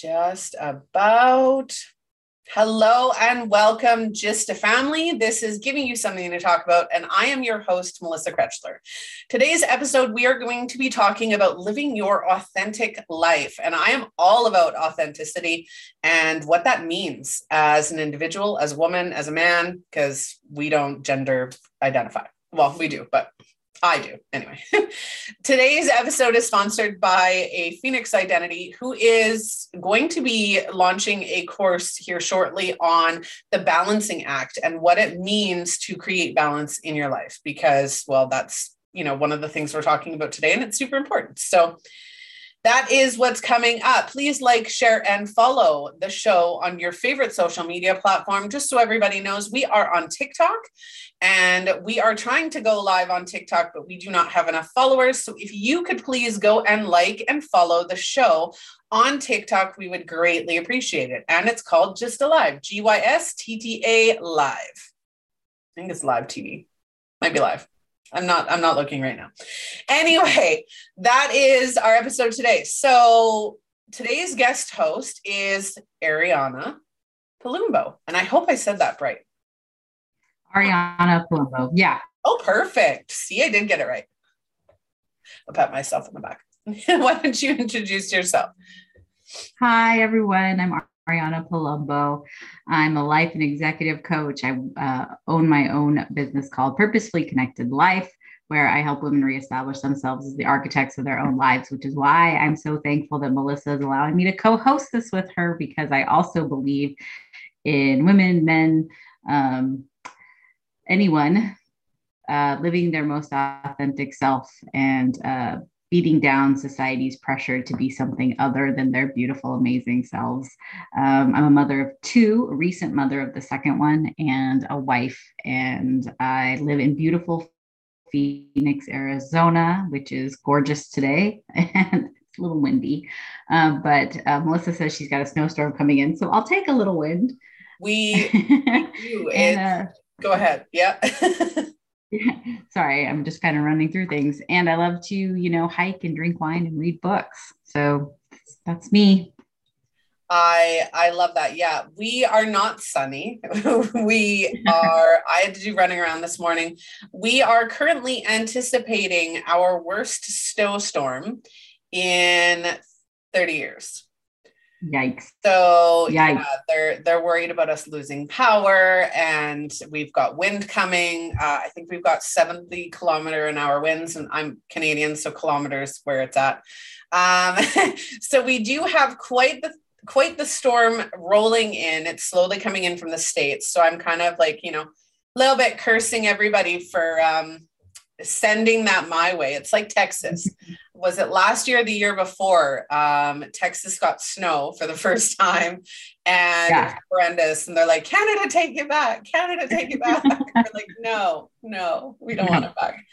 just about. Hello and welcome, Just a Family. This is giving you something to talk about, and I am your host, Melissa Krechler. Today's episode, we are going to be talking about living your authentic life, and I am all about authenticity and what that means as an individual, as a woman, as a man, because we don't gender identify. Well, we do, but I do. Anyway, today's episode is sponsored by a Phoenix Identity who is going to be launching a course here shortly on the balancing act and what it means to create balance in your life because well that's, you know, one of the things we're talking about today and it's super important. So that is what's coming up. Please like, share, and follow the show on your favorite social media platform. Just so everybody knows, we are on TikTok and we are trying to go live on TikTok, but we do not have enough followers. So if you could please go and like and follow the show on TikTok, we would greatly appreciate it. And it's called Just Alive, G Y S T T A Live. I think it's live TV. Might be live. I'm not I'm not looking right now. Anyway, that is our episode today. So today's guest host is Ariana Palumbo. And I hope I said that right. Ariana Palumbo. Yeah. Oh, perfect. See, I did get it right. I'll pat myself on the back. Why don't you introduce yourself? Hi, everyone. I'm Ariana Palumbo. I'm a life and executive coach. I uh, own my own business called Purposefully Connected Life, where I help women reestablish themselves as the architects of their own lives, which is why I'm so thankful that Melissa is allowing me to co host this with her because I also believe in women, men, um, anyone uh, living their most authentic self and uh, beating down society's pressure to be something other than their beautiful, amazing selves. Um, I'm a mother of two, a recent mother of the second one, and a wife. And I live in beautiful Phoenix, Arizona, which is gorgeous today. And it's a little windy. Um, but uh, Melissa says she's got a snowstorm coming in. So I'll take a little wind. We, we do. and, uh, go ahead. Yeah. sorry i'm just kind of running through things. And i love to you know hike and drink wine and read books. So that's me. I i love that. Yeah we are not sunny. We are i had to do running around this morning. We are currently anticipating our worst snowstorm in 30 years Yikes. So Yikes. yeah, they're they're worried about us losing power, and we've got wind coming. Uh, I think we've got 70 kilometer an hour winds, and I'm Canadian, so kilometers where it's at. Um, so we do have quite the quite the storm rolling in. It's slowly coming in from the states. So I'm kind of like you know a little bit cursing everybody for um, sending that my way. It's like Texas. Was it last year or the year before? Um, Texas got snow for the first time and yeah. horrendous. And they're like, Canada, take it back. Canada, take it back. we're like, no, no, we don't want it back.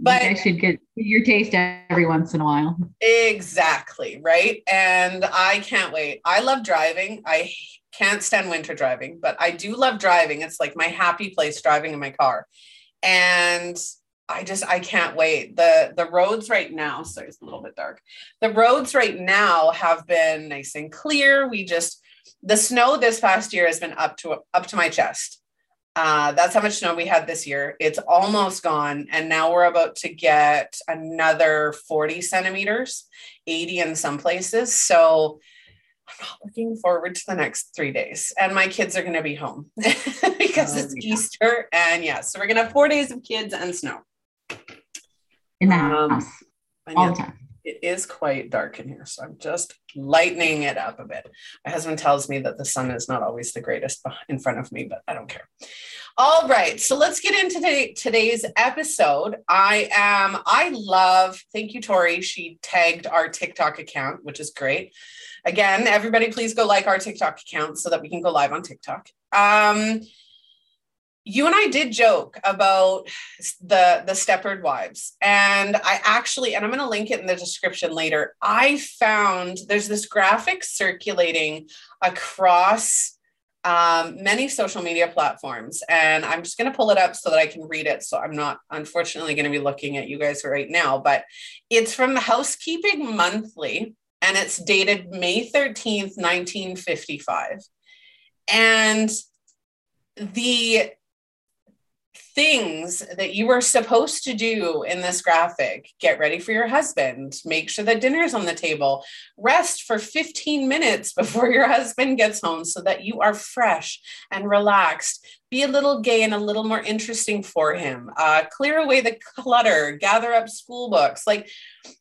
But I should get your taste every once in a while. Exactly. Right. And I can't wait. I love driving. I can't stand winter driving, but I do love driving. It's like my happy place driving in my car. And I just I can't wait. The the roads right now, sorry, it's a little bit dark. The roads right now have been nice and clear. We just the snow this past year has been up to up to my chest. Uh, that's how much snow we had this year. It's almost gone, and now we're about to get another 40 centimeters, 80 in some places. So I'm not looking forward to the next three days. And my kids are going to be home because oh, it's yeah. Easter. And yeah, so we're going to have four days of kids and snow in the um, house all the time. It is quite dark in here, so I'm just lightening it up a bit. My husband tells me that the sun is not always the greatest in front of me, but I don't care. All right, so let's get into today, today's episode. I am, I love, thank you, Tori. She tagged our TikTok account, which is great. Again, everybody, please go like our TikTok account so that we can go live on TikTok. Um, you and I did joke about the the Stepford wives, and I actually, and I'm going to link it in the description later. I found there's this graphic circulating across um, many social media platforms, and I'm just going to pull it up so that I can read it. So I'm not, unfortunately, going to be looking at you guys right now, but it's from the Housekeeping Monthly, and it's dated May 13th, 1955. And the things that you were supposed to do in this graphic get ready for your husband, make sure that dinner's on the table, rest for 15 minutes before your husband gets home so that you are fresh and relaxed. Be a little gay and a little more interesting for him. Uh, clear away the clutter, gather up school books. Like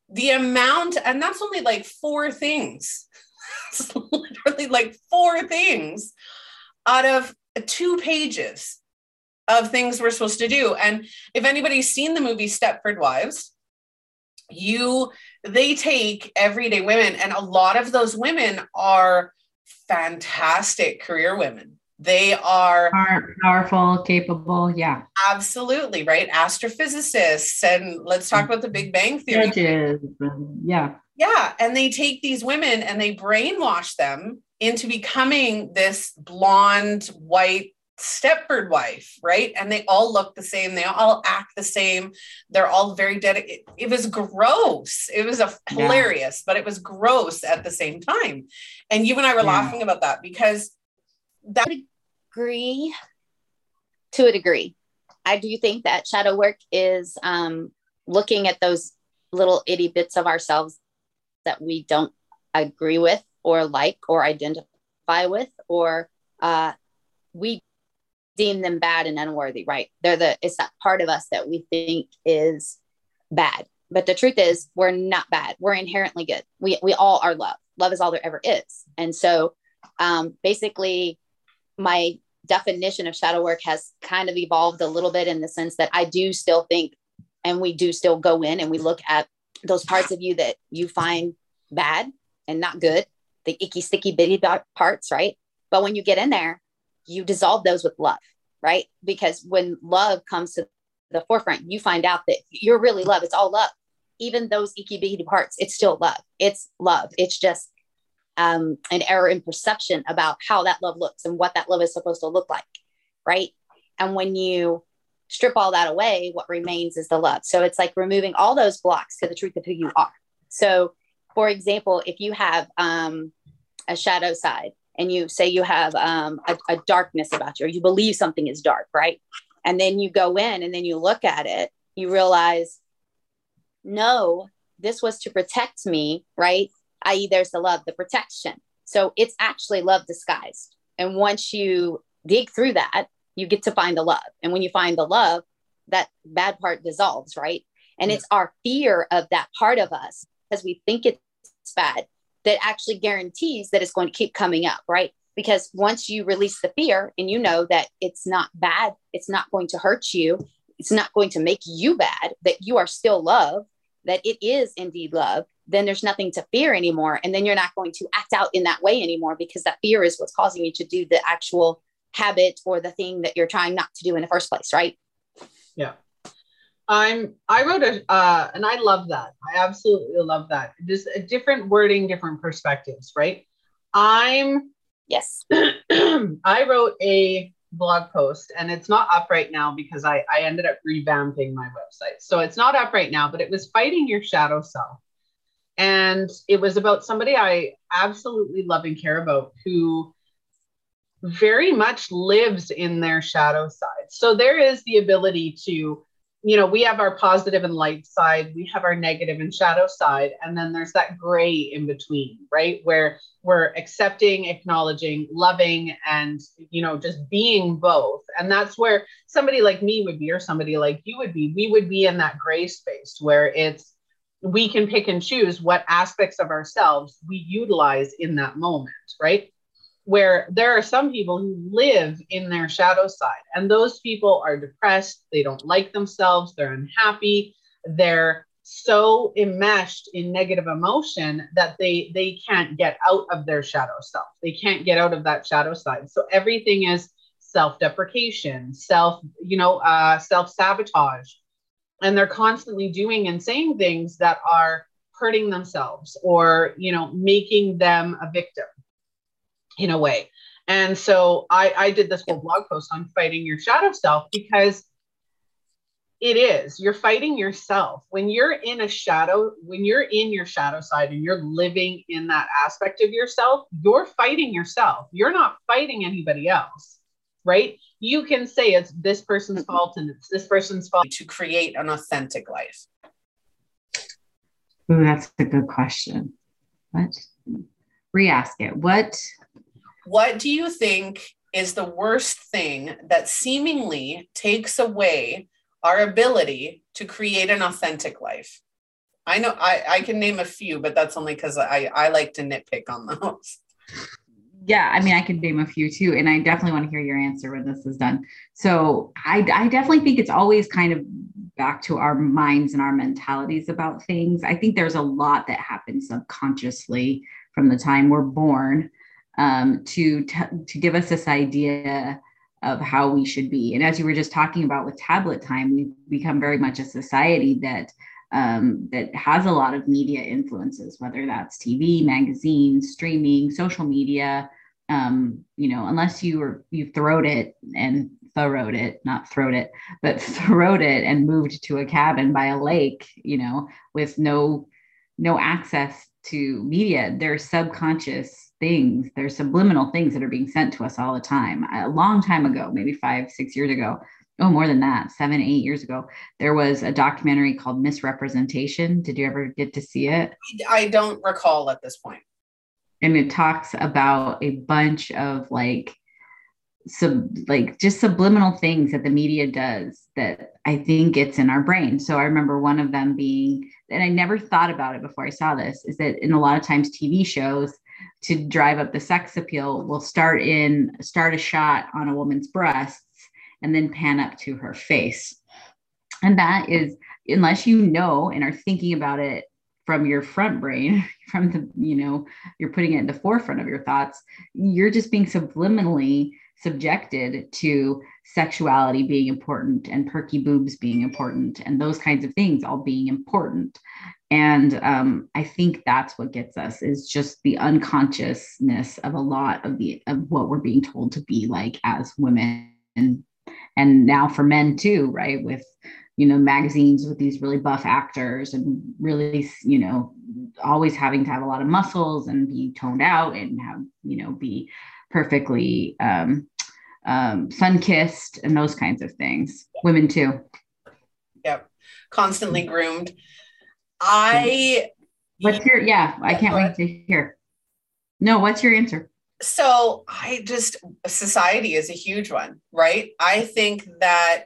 the amount, and that's only like four things. it's literally like four things out of two pages of things we're supposed to do. And if anybody's seen the movie Stepford Wives, you they take everyday women, and a lot of those women are fantastic career women. They are powerful, capable, yeah. Absolutely, right? Astrophysicists, and let's talk about the Big Bang Theory. Judges, yeah. Yeah, and they take these women and they brainwash them into becoming this blonde, white, Stepford wife, right? And they all look the same. They all act the same. They're all very dedicated. It, it, was gross. It was a hilarious, yeah. but it was gross at the same time. And you and I were yeah. laughing about that because that I agree to a degree. I do think that shadow work is um, looking at those little itty bits of ourselves that we don't agree with or like or identify with or uh, we deem them bad and unworthy, right? They're the it's that part of us that we think is bad. But the truth is we're not bad. We're inherently good. We we all are love. Love is all there ever is. And so um basically my definition of shadow work has kind of evolved a little bit in the sense that I do still think and we do still go in and we look at those parts of you that you find bad and not good, the icky, sticky, bitty parts, right? But when you get in there, you dissolve those with love, right? Because when love comes to the forefront, you find out that you're really love. It's all love. Even those icky bitty parts, it's still love. It's love. It's just um, an error in perception about how that love looks and what that love is supposed to look like, right? And when you strip all that away, what remains is the love. So it's like removing all those blocks to the truth of who you are. So, for example, if you have um, a shadow side, and you say you have um, a, a darkness about you or you believe something is dark right? And then you go in and then you look at it you realize no this was to protect me right? I.e there's the love the protection. So it's actually love disguised. And once you dig through that you get to find the love. And when you find the love that bad part dissolves right? And it's our fear of that part of us because we think it's bad that actually guarantees that it's going to keep coming up, right? Because once you release the fear and you know that it's not bad, it's not going to hurt you, it's not going to make you bad, that you are still love, that it is indeed love, then there's nothing to fear anymore. And then you're not going to act out in that way anymore because that fear is what's causing you to do the actual habit or the thing that you're trying not to do in the first place, right? Yeah. I'm I wrote a uh, and I love that. I absolutely love that. Just a different wording, different perspectives, right? I'm yes. I wrote a blog post and it's not up right now because I, I ended up revamping my website. So it's not up right now, but it was fighting your shadow self. And it was about somebody I absolutely love and care about who very much lives in their shadow side. So there is the ability to you know, we have our positive and light side, we have our negative and shadow side, and then there's that gray in between, right? Where we're accepting, acknowledging, loving, and, you know, just being both. And that's where somebody like me would be, or somebody like you would be. We would be in that gray space where it's, we can pick and choose what aspects of ourselves we utilize in that moment, right? Where there are some people who live in their shadow side and those people are depressed they don't like themselves they're unhappy they're so enmeshed in negative emotion that they they can't get out of their shadow self. They can't get out of that shadow side. So everything is self-deprecation self you know uh, self-sabotage. And they're constantly doing and saying things that are hurting themselves or you know making them a victim in a way. And so I, I did this whole blog post on fighting your shadow self because it is you're fighting yourself. When you're in a shadow when you're in your shadow side and you're living in that aspect of yourself you're fighting yourself. You're not fighting anybody else right? You can say it's this person's mm-hmm. fault and it's this person's fault. To create an authentic life. Ooh, that's a good question. What? Re-ask it. What what do you think is the worst thing that seemingly takes away our ability to create an authentic life. I know I, I can name a few, but that's only because I, I like to nitpick on those. Yeah, I mean, I can name a few too, and I definitely want to hear your answer when this is done. So, I, I definitely think it's always kind of back to our minds and our mentalities about things. I think there's a lot that happens subconsciously from the time we're born um, to t- to give us this idea of how we should be. And as you were just talking about with tablet time, we've become very much a society that um, that has a lot of media influences, whether that's TV, magazines, streaming, social media. Um, you know, unless you were you throwed it and throwed it, not throwed it, but throwed it and moved to a cabin by a lake, you know, with no no access to media. Their subconscious things, there's subliminal things that are being sent to us all the time. A long time ago, maybe five, six years ago, oh, more than that, seven, eight years ago, there was a documentary called Miss Representation. Did you ever get to see it? I don't recall at this point. And it talks about a bunch of like, sub like just subliminal things that the media does that I think gets in our brain. So I remember one of them being, and I never thought about it before I saw this, is that in a lot of times TV shows, to drive up the sex appeal will start in start a shot on a woman's breasts and then pan up to her face. And that is unless you know and are thinking about it from your front brain from the you know you're putting it in the forefront of your thoughts you're just being subliminally subjected to sexuality being important and perky boobs being important and those kinds of things all being important and um, i think that's what gets us is just the unconsciousness of a lot of the of what we're being told to be like as women. And and now for men too right? With you know magazines with these really buff actors and really you know always having to have a lot of muscles and be toned out and have you know be perfectly um, um, sun kissed and those kinds of things. Women too. Yep. Constantly groomed I. What's your, yeah, I can't wait to hear. No, what's your answer? So I just, society is a huge one, right? I think that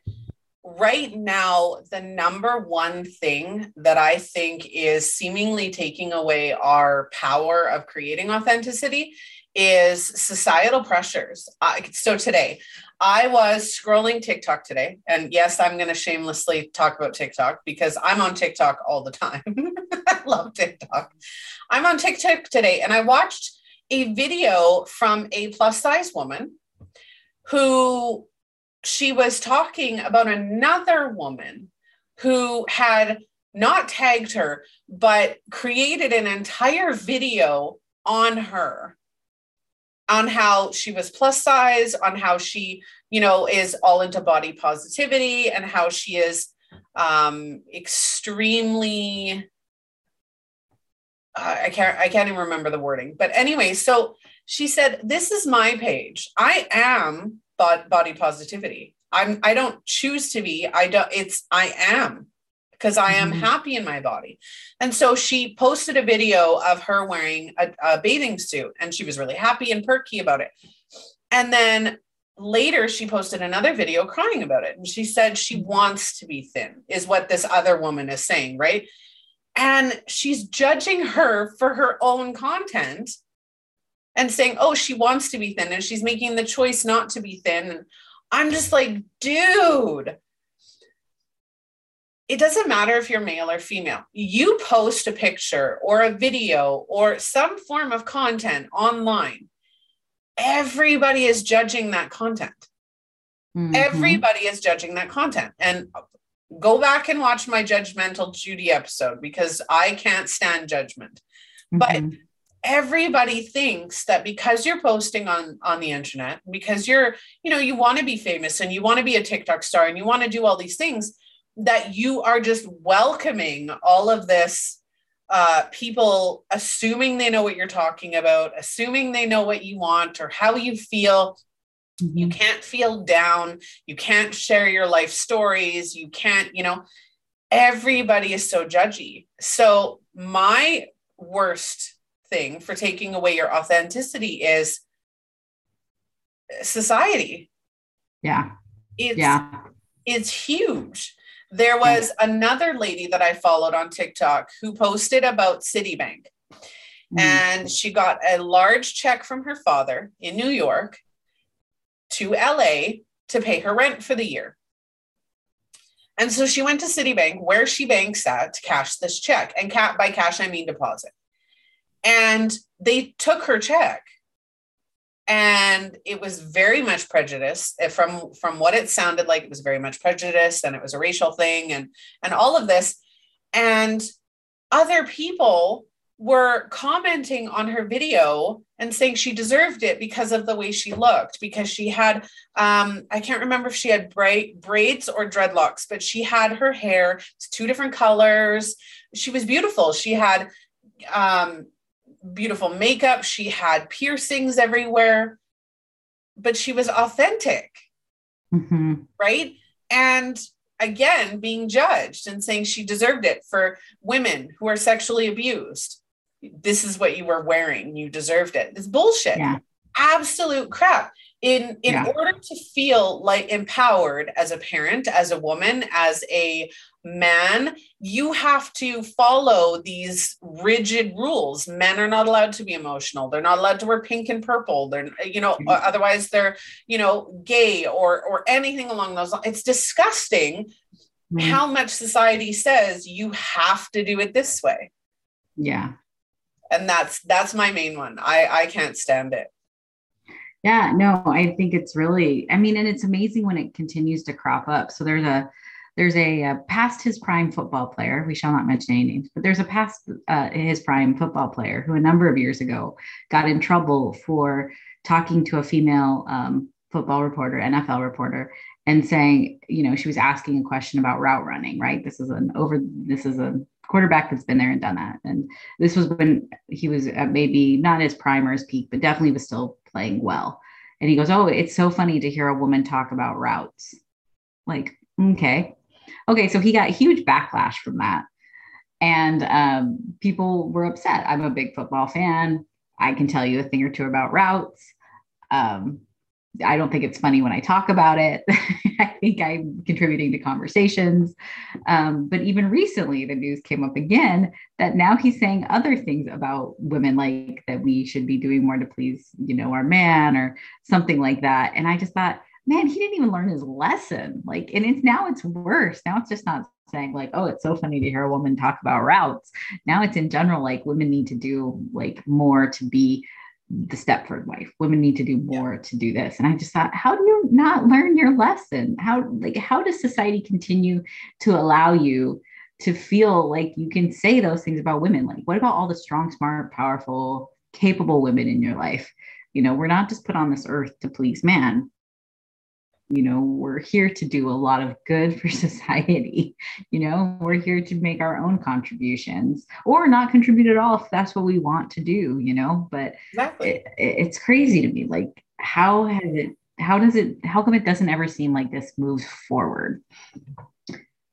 right now, the number one thing that I think is seemingly taking away our power of creating authenticity is societal pressures. Uh, so today, I was scrolling TikTok today, and yes, I'm going to shamelessly talk about TikTok because I'm on TikTok all the time. I love TikTok. I'm on TikTok today, and I watched a video from a plus size woman who she was talking about another woman who had not tagged her, but created an entire video on her on how she was plus size, on how she, you know, is all into body positivity and how she is um extremely uh, I can't I can't even remember the wording. But anyway, so she said, "This is my page. I am body positivity. I'm I don't choose to be. I don't it's I am because I am mm-hmm. happy in my body. And so she posted a video of her wearing a, a bathing suit and she was really happy and perky about it. And then later she posted another video crying about it. And she said she mm-hmm. wants to be thin, is what this other woman is saying, right? And she's judging her for her own content and saying, oh, she wants to be thin and she's making the choice not to be thin. And I'm just like, dude, it doesn't matter if you're male or female. You post a picture or a video or some form of content online, everybody is judging that content. Mm-hmm. Everybody is judging that content. And go back and watch my judgmental Judy episode because I can't stand judgment. Mm-hmm. But everybody thinks that because you're posting on on the internet because you're you know you want to be famous and you want to be a TikTok star and you want to do all these things that you are just welcoming all of this uh, people assuming they know what you're talking about, assuming they know what you want or how you feel. Mm-hmm. You can't feel down. You can't share your life stories. You can't, you know, everybody is so judgy. So, my worst thing for taking away your authenticity is society. Yeah. It's, yeah. It's huge. There was another lady that I followed on TikTok who posted about Citibank. Mm. And she got a large check from her father in New York to LA to pay her rent for the year. And so she went to Citibank, where she banks at, to cash this check. And by cash, I mean deposit. And they took her check and it was very much prejudice eh, from from what it sounded like it was very much prejudice and it was a racial thing and and all of this. And other people were commenting on her video and saying she deserved it because of the way she looked because she had um, i can't remember if she had bright braids or dreadlocks but she had her hair two different colors. She was beautiful. She had um, beautiful makeup. She had piercings everywhere, but she was authentic. Mm-hmm. Right. And again, being judged and saying she deserved it for women who are sexually abused. This is what you were wearing. You deserved it. It's bullshit. Yeah. Absolute crap in in yeah. order to feel like empowered as a parent as a woman as a man you have to follow these rigid rules. Men are not allowed to be emotional. They're not allowed to wear pink and purple. They're you know mm-hmm. otherwise they're you know gay or or anything along those lines it's disgusting mm-hmm. how much society says you have to do it this way. Yeah. And that's that's my main one. I i can't stand it. Yeah, no, I think it's really, I mean, and it's amazing when it continues to crop up. So there's a, there's a, a past his prime football player. We shall not mention any names, but there's a past uh, his prime football player who a number of years ago got in trouble for talking to a female um, football reporter, NFL reporter, and saying, you know, she was asking a question about route running, right? This is an over, this is a quarterback that's been there and done that. And this was when he was maybe not his prime or his peak, but definitely was still playing well. And he goes, Oh, it's so funny to hear a woman talk about routes. Like, okay. Okay. So he got huge backlash from that. And um, people were upset. I'm a big football fan. I can tell you a thing or two about routes. Um, I don't think it's funny when I talk about it. I think I'm contributing to conversations. Um, but even recently, the news came up again that now he's saying other things about women, like that we should be doing more to please, you know, our man or something like that. And I just thought, man, he didn't even learn his lesson. Like, and it's now it's worse. Now it's just not saying like, oh, it's so funny to hear a woman talk about routes. Now it's in general like women need to do like more to be the Stepford wife. Women need to do more yeah. to do this. And I just thought, how do you not learn your lesson? How like how does society continue to allow you to feel like you can say those things about women? Like, what about all the strong, smart, powerful, capable women in your life? You know, we're not just put on this earth to please man you know we're here to do a lot of good for society you know we're here to make our own contributions or not contribute at all if that's what we want to do you know but exactly. it, it's crazy to me like how has it how does it how come it doesn't ever seem like this moves forward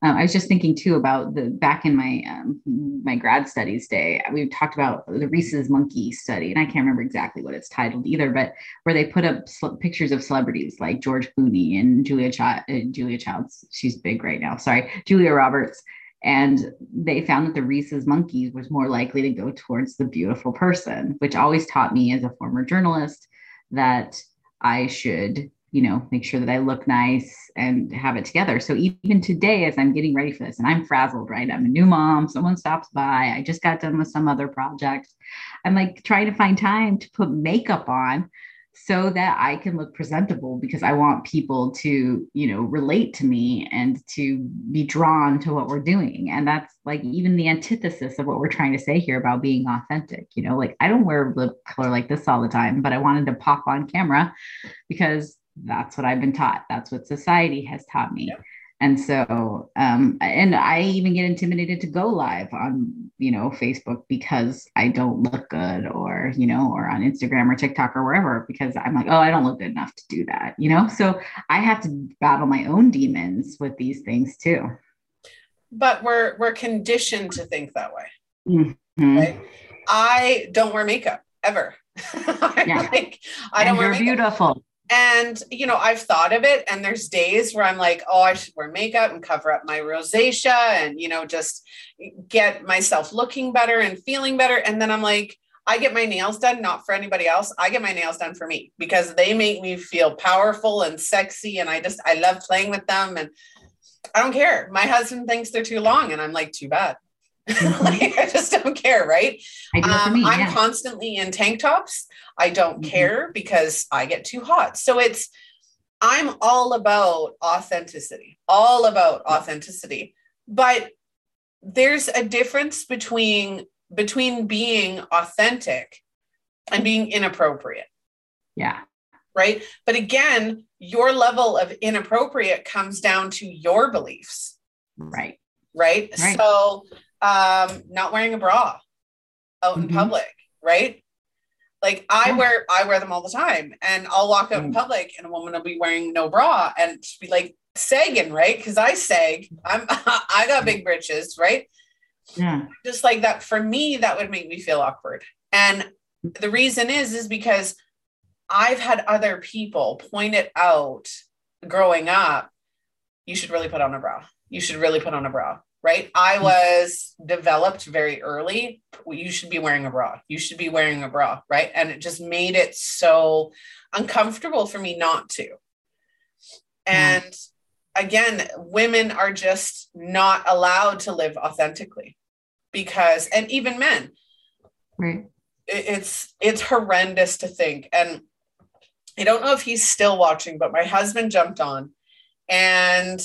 um, I was just thinking too about the back in my um, my grad studies day. We talked about the rhesus monkey study, and I can't remember exactly what it's titled either, but where they put up sl- pictures of celebrities like George Clooney and Julia Ch- uh, Julia Childs. She's big right now. Sorry, Julia Roberts. And they found that the rhesus monkey was more likely to go towards the beautiful person, which always taught me as a former journalist that I should you know, make sure that I look nice and have it together. So even today, as I'm getting ready for this, and I'm frazzled, right? I'm a new mom, someone stops by, I just got done with some other project. I'm like trying to find time to put makeup on so that I can look presentable because I want people to, you know, relate to me and to be drawn to what we're doing. And that's like even the antithesis of what we're trying to say here about being authentic. You know, like I don't wear lip color like this all the time, but I wanted to pop on camera because that's what I've been taught. That's what society has taught me. And so, um, and I even get intimidated to go live on, you know, Facebook because I don't look good or, you know, or on Instagram or TikTok or wherever because I'm like, oh, I don't look good enough to do that, you know? So I have to battle my own demons with these things too. But we're we're conditioned to think that way. Mm-hmm. Right? I don't wear makeup ever. Yeah. like I don't and wear you're makeup. beautiful. And you know, I've thought of it, and there's days where I'm like, oh, I should wear makeup and cover up my rosacea and you know, just get myself looking better and feeling better. And then I'm like, I get my nails done, not for anybody else. I get my nails done for me because they make me feel powerful and sexy. And I just I love playing with them. And I don't care. My husband thinks they're too long, and I'm like, too bad. like, I just don't care, right? Um, me, I'm constantly in tank tops. I don't Mhm. care because I get too hot. So it's, I'm all about authenticity, all about authenticity. But there's a difference between between being authentic and being inappropriate, yeah. right? But again, your level of inappropriate comes down to your beliefs Right. right? Right. So, um, not wearing a bra out in Mhm. public, right? Like I wear, I wear them all the time, and I'll walk out in Mm. public, and a woman will be wearing no bra, and she'll be like sagging, right? Because I sag, I'm, I got big britches, right? Yeah. Just like that. For me, that would make me feel awkward, and the reason is, is because I've had other people point it out growing up. You should really put on a bra. You should really put on a bra, right? I was developed very early. You should be wearing a bra. You should be wearing a bra, right? And it just made it so uncomfortable for me not to. Hmm. And again, women are just not allowed to live authentically because, and even men, Right. it's it's horrendous to think and i don't know if he's still watching but my husband jumped on and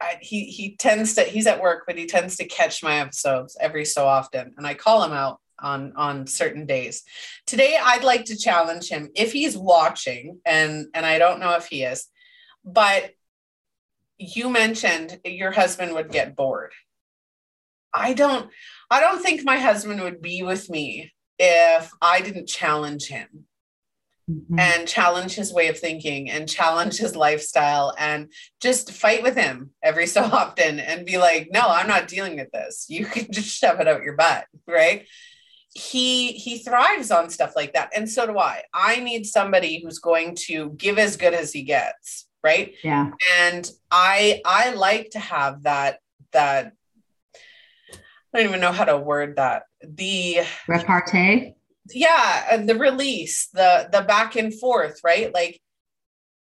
I, he he tends to he's at work but he tends to catch my episodes every so often and i call him out on on certain days. Today i'd like to challenge him if he's watching and and i don't know if he is but you mentioned your husband would get bored. I don't i don't think my husband would be with me if I didn't challenge him Mhm. and challenge his way of thinking and challenge his lifestyle and just fight with him every so often and be like, no, I'm not dealing with this. You can just shove it out your butt, right? He he thrives on stuff like that. And so do I. I need somebody who's going to give as good as he gets, right? Yeah. and i i like to have that that i don't even know how to word that the Repartee. Yeah and the release the the back and forth right like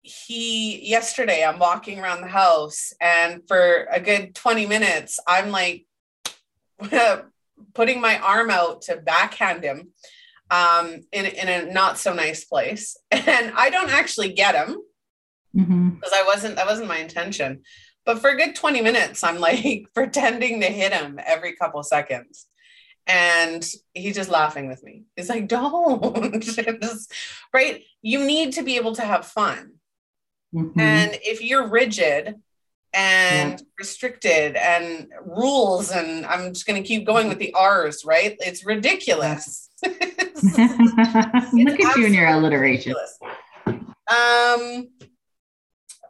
he yesterday i'm walking around the house and for a good 20 minutes i'm like putting my arm out to backhand him um in, in a not so nice place and i don't actually get him because I wasn't that wasn't my intention. But for a good 20 minutes, I'm like pretending to hit him every couple seconds. And he's just laughing with me. He's like, don't Just- right. You need to be able to have fun. hmm And if you're rigid and restricted and rules, and I'm just gonna keep going with the R's, right? It's ridiculous. Look at you and your alliteration. ridiculous. Um,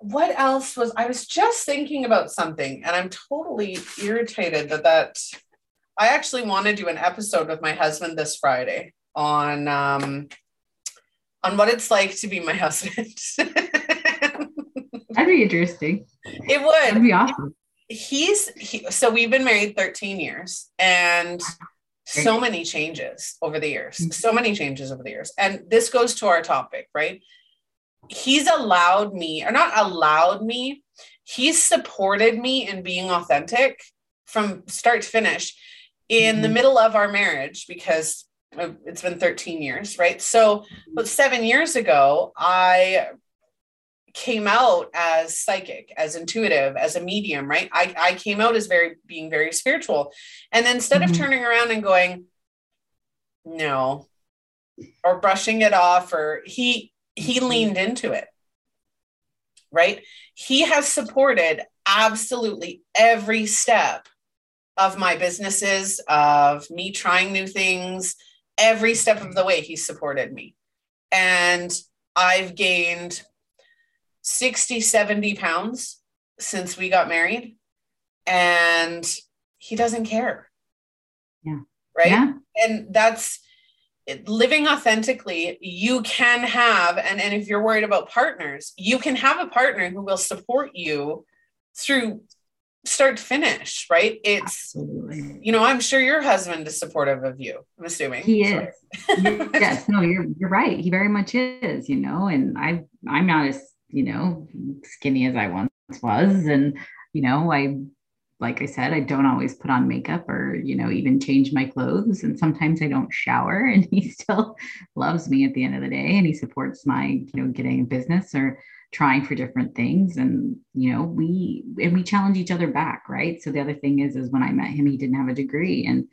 what else was I was just thinking about something, and I'm totally irritated that that I actually want to do an episode with my husband this Friday on um on what it's like to be my husband. That'd be interesting. it That'd be awesome. He's he, so we've been married 13 years, and so many changes over the years. Mhm. So many changes over the years, and this goes to our topic, right? he's allowed me or not allowed me he's supported me in being authentic from start to finish in the Mhm. middle of our marriage because it's been 13 years right so but seven years ago i came out as psychic as intuitive as a medium right i, I came out as very being very spiritual and then instead of Mhm. turning around and going no or brushing it off or he he Mhm. leaned into it right he has supported absolutely every step of my businesses, of me trying new things, every step of the way, he supported me. And I've gained 60, 70 pounds since we got married. And he doesn't care. Yeah. Right. Yeah. And that's living authentically. You can have, and, and if you're worried about partners, you can have a partner who will support you through start to finish, right? It's, Absolutely. you know, I'm sure your husband is supportive of you. I'm assuming he is. yes, no, you're you're right. He very much is. You know, and I I'm not as you know skinny as I once was, and you know I like I said, I don't always put on makeup or, you know, even change my clothes. And sometimes I don't shower and he still loves me at the end of the day. And he supports my, you know, getting a business or trying for different things. And, you know, we, and we challenge each other back. Right. So the other thing is, is when I met him, he didn't have a degree and,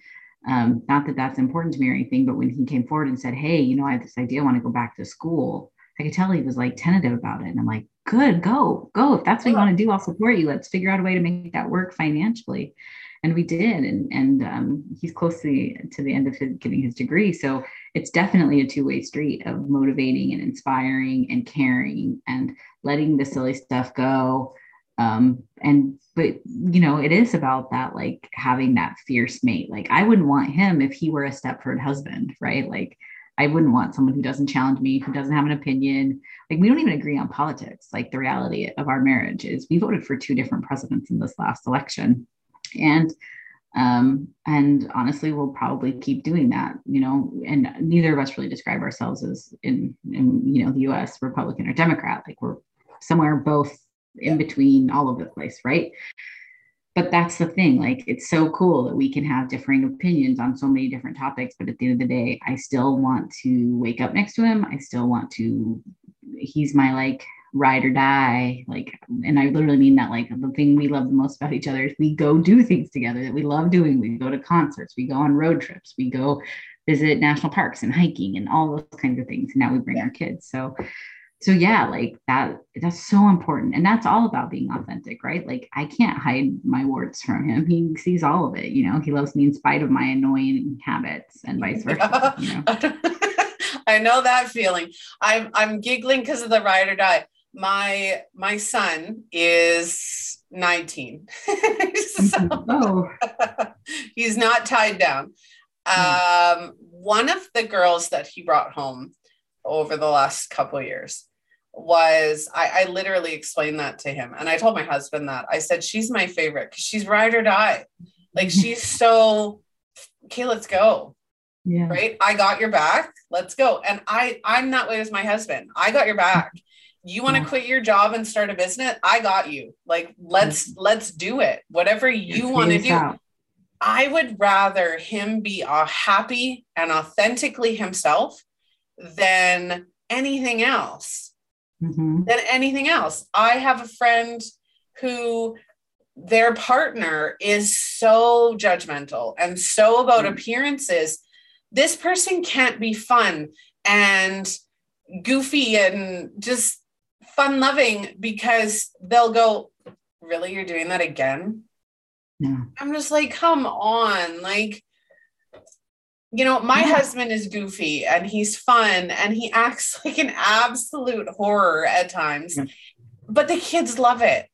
um, not that that's important to me or anything, but when he came forward and said, Hey, you know, I have this idea, I want to go back to school. I could tell he was like tentative about it. And I'm like, good, go, go. If that's what you want to do, I'll support you. Let's figure out a way to make that work financially. And we did. And, and um, he's close to the, end of his, getting his degree. So it's definitely a two way street of motivating and inspiring and caring and letting the silly stuff go. Um, and, but, you know, it is about that, like having that fierce mate. Like I wouldn't want him if he were a Stepford husband, right? Like, I wouldn't want someone who doesn't challenge me, who doesn't have an opinion. Like we don't even agree on politics. Like the reality of our marriage is we voted for two different presidents in this last election. And um, and honestly, we'll probably keep doing that, you know, and neither of us really describe ourselves as in, in you know, the US Republican or Democrat. Like we're somewhere both in between all over the place, right? but that's the thing like it's so cool that we can have differing opinions on so many different topics but at the end of the day i still want to wake up next to him i still want to he's my like ride or die like and i literally mean that like the thing we love the most about each other is we go do things together that we love doing. We go to concerts we go on road trips we go visit national parks and hiking and all those kinds of things. And now we bring our kids. So so yeah like that that's so important. And that's all about being authentic right? Like i can't hide my warts from him. He sees all of it you know? He loves me in spite of my annoying habits and vice versa you know? i know that feeling. I'm i'm giggling because of the ride or die my my son is 19 so, oh. he's not tied down um, one of the girls that he brought home over the last couple years was I, I literally explained that to him. And I told my husband that I said, she's my favorite because she's ride or die. Like she's so, okay, let's go. Yeah. Right. I got your back. Let's go. And I, I'm that way with my husband. I got your back. You want to quit your job and start a business? I got you. Like, let's, let's do it. Whatever you want to do. Out. I would rather him be uh, happy and authentically himself than anything else mm-hmm. than anything else. I have a friend who their partner is so judgmental and so about mm-hmm. appearances. This person can't be fun and goofy and just fun loving because they'll go, Really, you're doing that again? Yeah. I'm just like, come on. Like, you know, my yeah. husband is goofy and he's fun and he acts like an absolute horror at times, yeah. but the kids love it.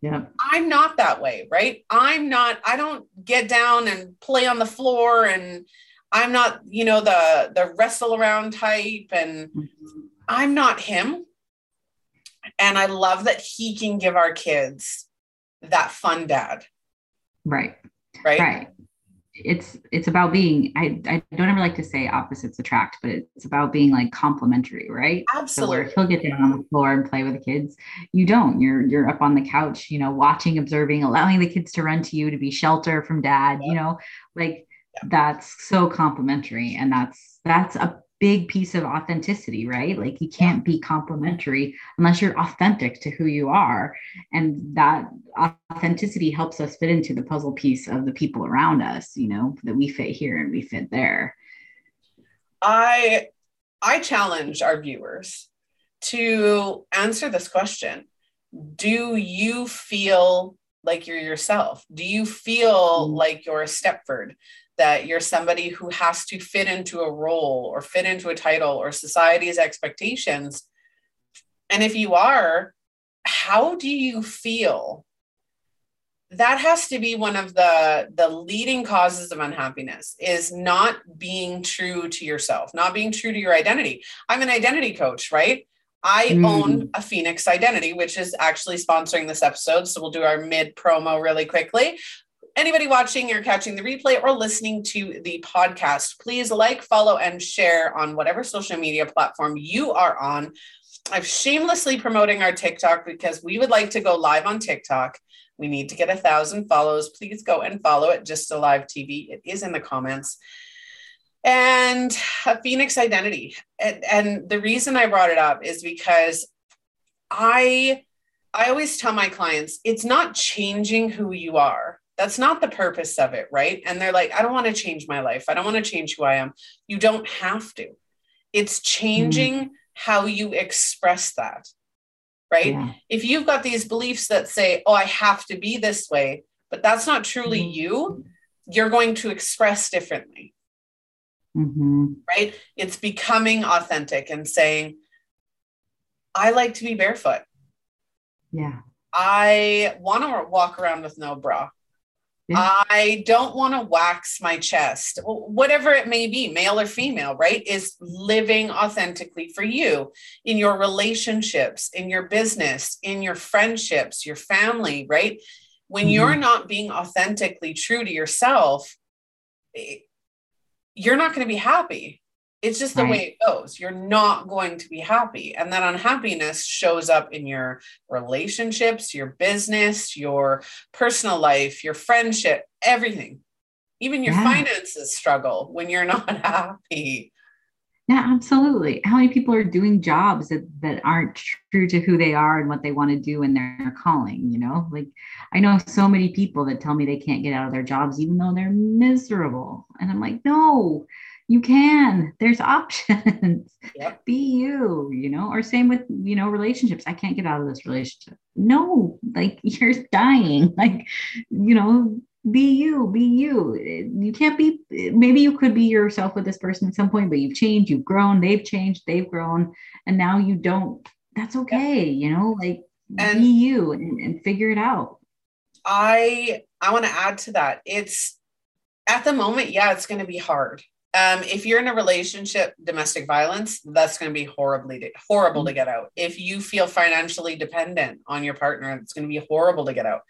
Yeah. I'm not that way, right? I'm not, I don't get down and play on the floor and I'm not, you know, the the wrestle around type and mm-hmm. I'm not him. And I love that he can give our kids that fun dad. Right. Right. Right. It's it's about being I, I don't ever like to say opposites attract but it's about being like complementary right? Absolutely so where he'll get down on the floor and play with the kids you don't. You're you're up on the couch you know watching observing allowing the kids to run to you to be shelter from dad you know? Like that's so complementary and that's that's a big piece of authenticity, right? Like you can't be complimentary unless you're authentic to who you are. And that authenticity helps us fit into the puzzle piece of the people around us, you know, that we fit here and we fit there. I I challenge our viewers to answer this question. do you feel like you're yourself? Do you feel mm. like you're a Stepford? That you're somebody who has to fit into a role or fit into a title or society's expectations? And if you are, how do you feel? That has to be one of the the leading causes of unhappiness is not being true to yourself, not being true to your identity. I'm an identity coach, right? I mm. own a Phoenix Identity, which is actually sponsoring this episode. So we'll do our mid promo really quickly. Anybody watching or catching the replay or listening to the podcast, please like, follow, and share on whatever social media platform you are on. I'm shamelessly promoting our TikTok because we would like to go live on TikTok. We need to get a thousand follows. Please go and follow it. Just a live TV. It is in the comments and a phoenix identity and, and the reason i brought it up is because i i always tell my clients it's not changing who you are that's not the purpose of it right and they're like i don't want to change my life i don't want to change who i am you don't have to it's changing mm. how you express that right yeah. if you've got these beliefs that say oh i have to be this way but that's not truly mm. you you're going to express differently Mm-hmm. Right? It's becoming authentic and saying, I like to be barefoot. Yeah. I want to walk around with no bra. Yeah. I don't want to wax my chest, whatever it may be, male or female, right? Is living authentically for you in your relationships, in your business, in your friendships, your family, right? When mm-hmm. you're not being authentically true to yourself, you're not going to be happy. It's just the right. way it goes. You're not going to be happy. And that unhappiness shows up in your relationships, your business, your personal life, your friendship, everything. Even your yeah. finances struggle when you're not happy. Yeah, absolutely. How many people are doing jobs that, that aren't true to who they are and what they want to do in their calling? You know, like I know so many people that tell me they can't get out of their jobs even though they're miserable. And I'm like, no, you can. There's options. Yep. Be you, you know, or same with, you know, relationships. I can't get out of this relationship. No, like you're dying. Like, you know, be you be you you can't be maybe you could be yourself with this person at some point but you've changed you've grown they've changed they've grown and now you don't that's okay you know like and be you and, and figure it out i i want to add to that it's at the moment yeah it's going to be hard um, if you're in a relationship domestic violence that's going to be horribly to, horrible mm-hmm. to get out if you feel financially dependent on your partner it's going to be horrible to get out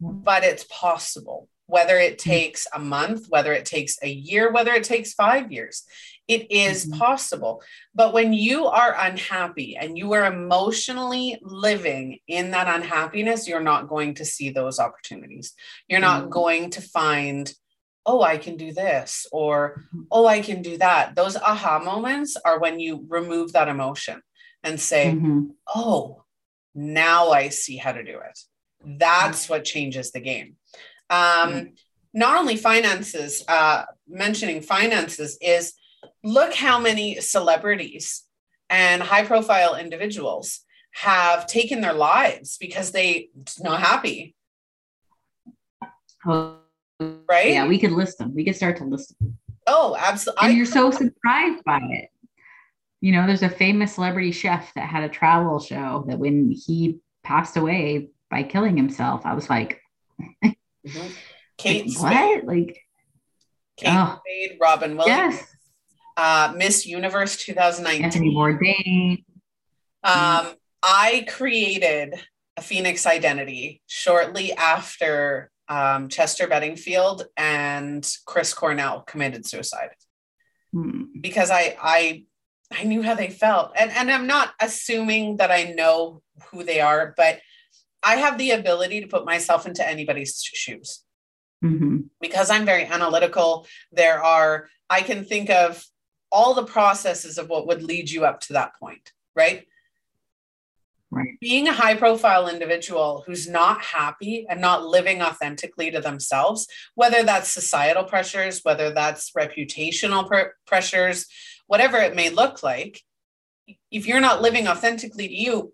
but it's possible whether it mm-hmm. takes a month whether it takes a year whether it takes 5 years it is mm-hmm. possible but when you are unhappy and you are emotionally living in that unhappiness you're not going to see those opportunities you're not mm-hmm. going to find oh i can do this or mm-hmm. oh i can do that those aha moments are when you remove that emotion and say mm-hmm. oh now i see how to do it that's what changes the game. Um, mm-hmm. Not only finances, uh, mentioning finances is look how many celebrities and high profile individuals have taken their lives because they're not happy. Oh, right? Yeah, we could list them. We could start to list them. Oh, absolutely. And you're so surprised by it. You know, there's a famous celebrity chef that had a travel show that when he passed away, by killing himself. I was like, mm-hmm. Kate like, what? Like Kate oh. Spade, Robin Williams, yes. uh, Miss Universe 2019. Anthony Bourdain. Um, I created a Phoenix identity shortly after um, Chester Bedingfield and Chris Cornell committed suicide hmm. because I I I knew how they felt and and I'm not assuming that I know who they are, but I have the ability to put myself into anybody's shoes mm-hmm. because I'm very analytical. There are, I can think of all the processes of what would lead you up to that point, right? Right. Being a high profile individual who's not happy and not living authentically to themselves, whether that's societal pressures, whether that's reputational pr- pressures, whatever it may look like, if you're not living authentically to you,